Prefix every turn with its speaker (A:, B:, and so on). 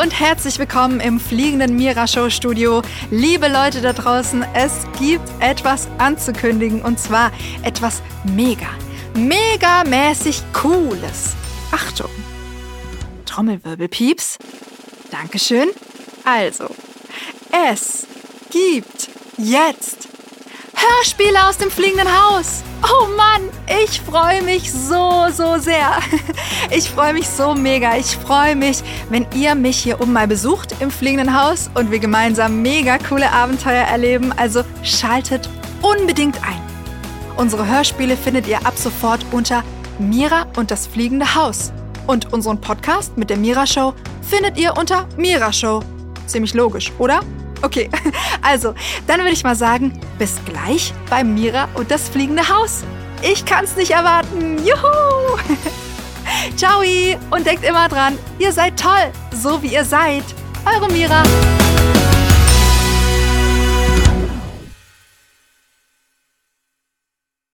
A: Und herzlich willkommen im fliegenden Mira Show Studio. Liebe Leute da draußen, es gibt etwas anzukündigen und zwar etwas mega, megamäßig cooles. Achtung! Trommelwirbelpieps. Dankeschön. Also, es gibt jetzt Hörspiele aus dem fliegenden Haus. Oh ich freue mich so, so sehr. Ich freue mich so mega. Ich freue mich, wenn ihr mich hier oben mal besucht im fliegenden Haus und wir gemeinsam mega coole Abenteuer erleben. Also schaltet unbedingt ein. Unsere Hörspiele findet ihr ab sofort unter Mira und das fliegende Haus. Und unseren Podcast mit der Mira Show findet ihr unter Mira Show. Ziemlich logisch, oder? Okay, also, dann würde ich mal sagen, bis gleich bei Mira und das fliegende Haus. Ich kann's nicht erwarten. Juhu! Ciao und denkt immer dran, ihr seid toll, so wie ihr seid. Eure Mira.